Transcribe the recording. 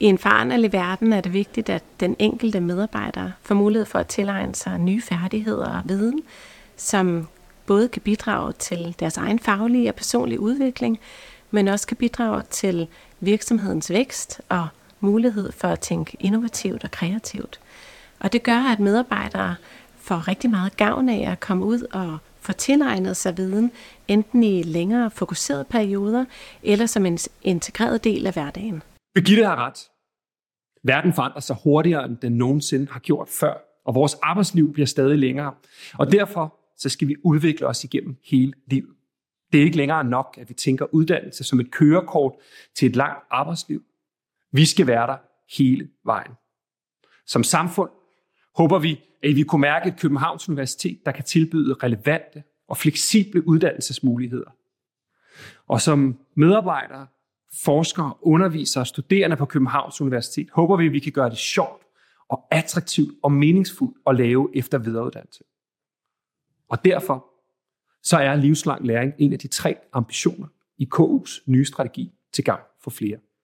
I en foranderlig verden er det vigtigt, at den enkelte medarbejder får mulighed for at tilegne sig nye færdigheder og viden, som både kan bidrage til deres egen faglige og personlige udvikling, men også kan bidrage til virksomhedens vækst og mulighed for at tænke innovativt og kreativt. Og det gør, at medarbejdere får rigtig meget gavn af at komme ud og få tilegnet sig viden, enten i længere fokuserede perioder, eller som en integreret del af hverdagen. Birgitte har ret. Verden forandrer sig hurtigere, end den nogensinde har gjort før, og vores arbejdsliv bliver stadig længere. Og derfor så skal vi udvikle os igennem hele livet. Det er ikke længere nok, at vi tænker uddannelse som et kørekort til et langt arbejdsliv. Vi skal være der hele vejen. Som samfund håber vi, at vi kunne mærke et Københavns Universitet, der kan tilbyde relevante og fleksible uddannelsesmuligheder. Og som medarbejdere, forskere, undervisere og studerende på Københavns Universitet håber vi, at vi kan gøre det sjovt og attraktivt og meningsfuldt at lave efter videreuddannelse. Og derfor så er livslang læring en af de tre ambitioner i KU's nye strategi til gang for flere.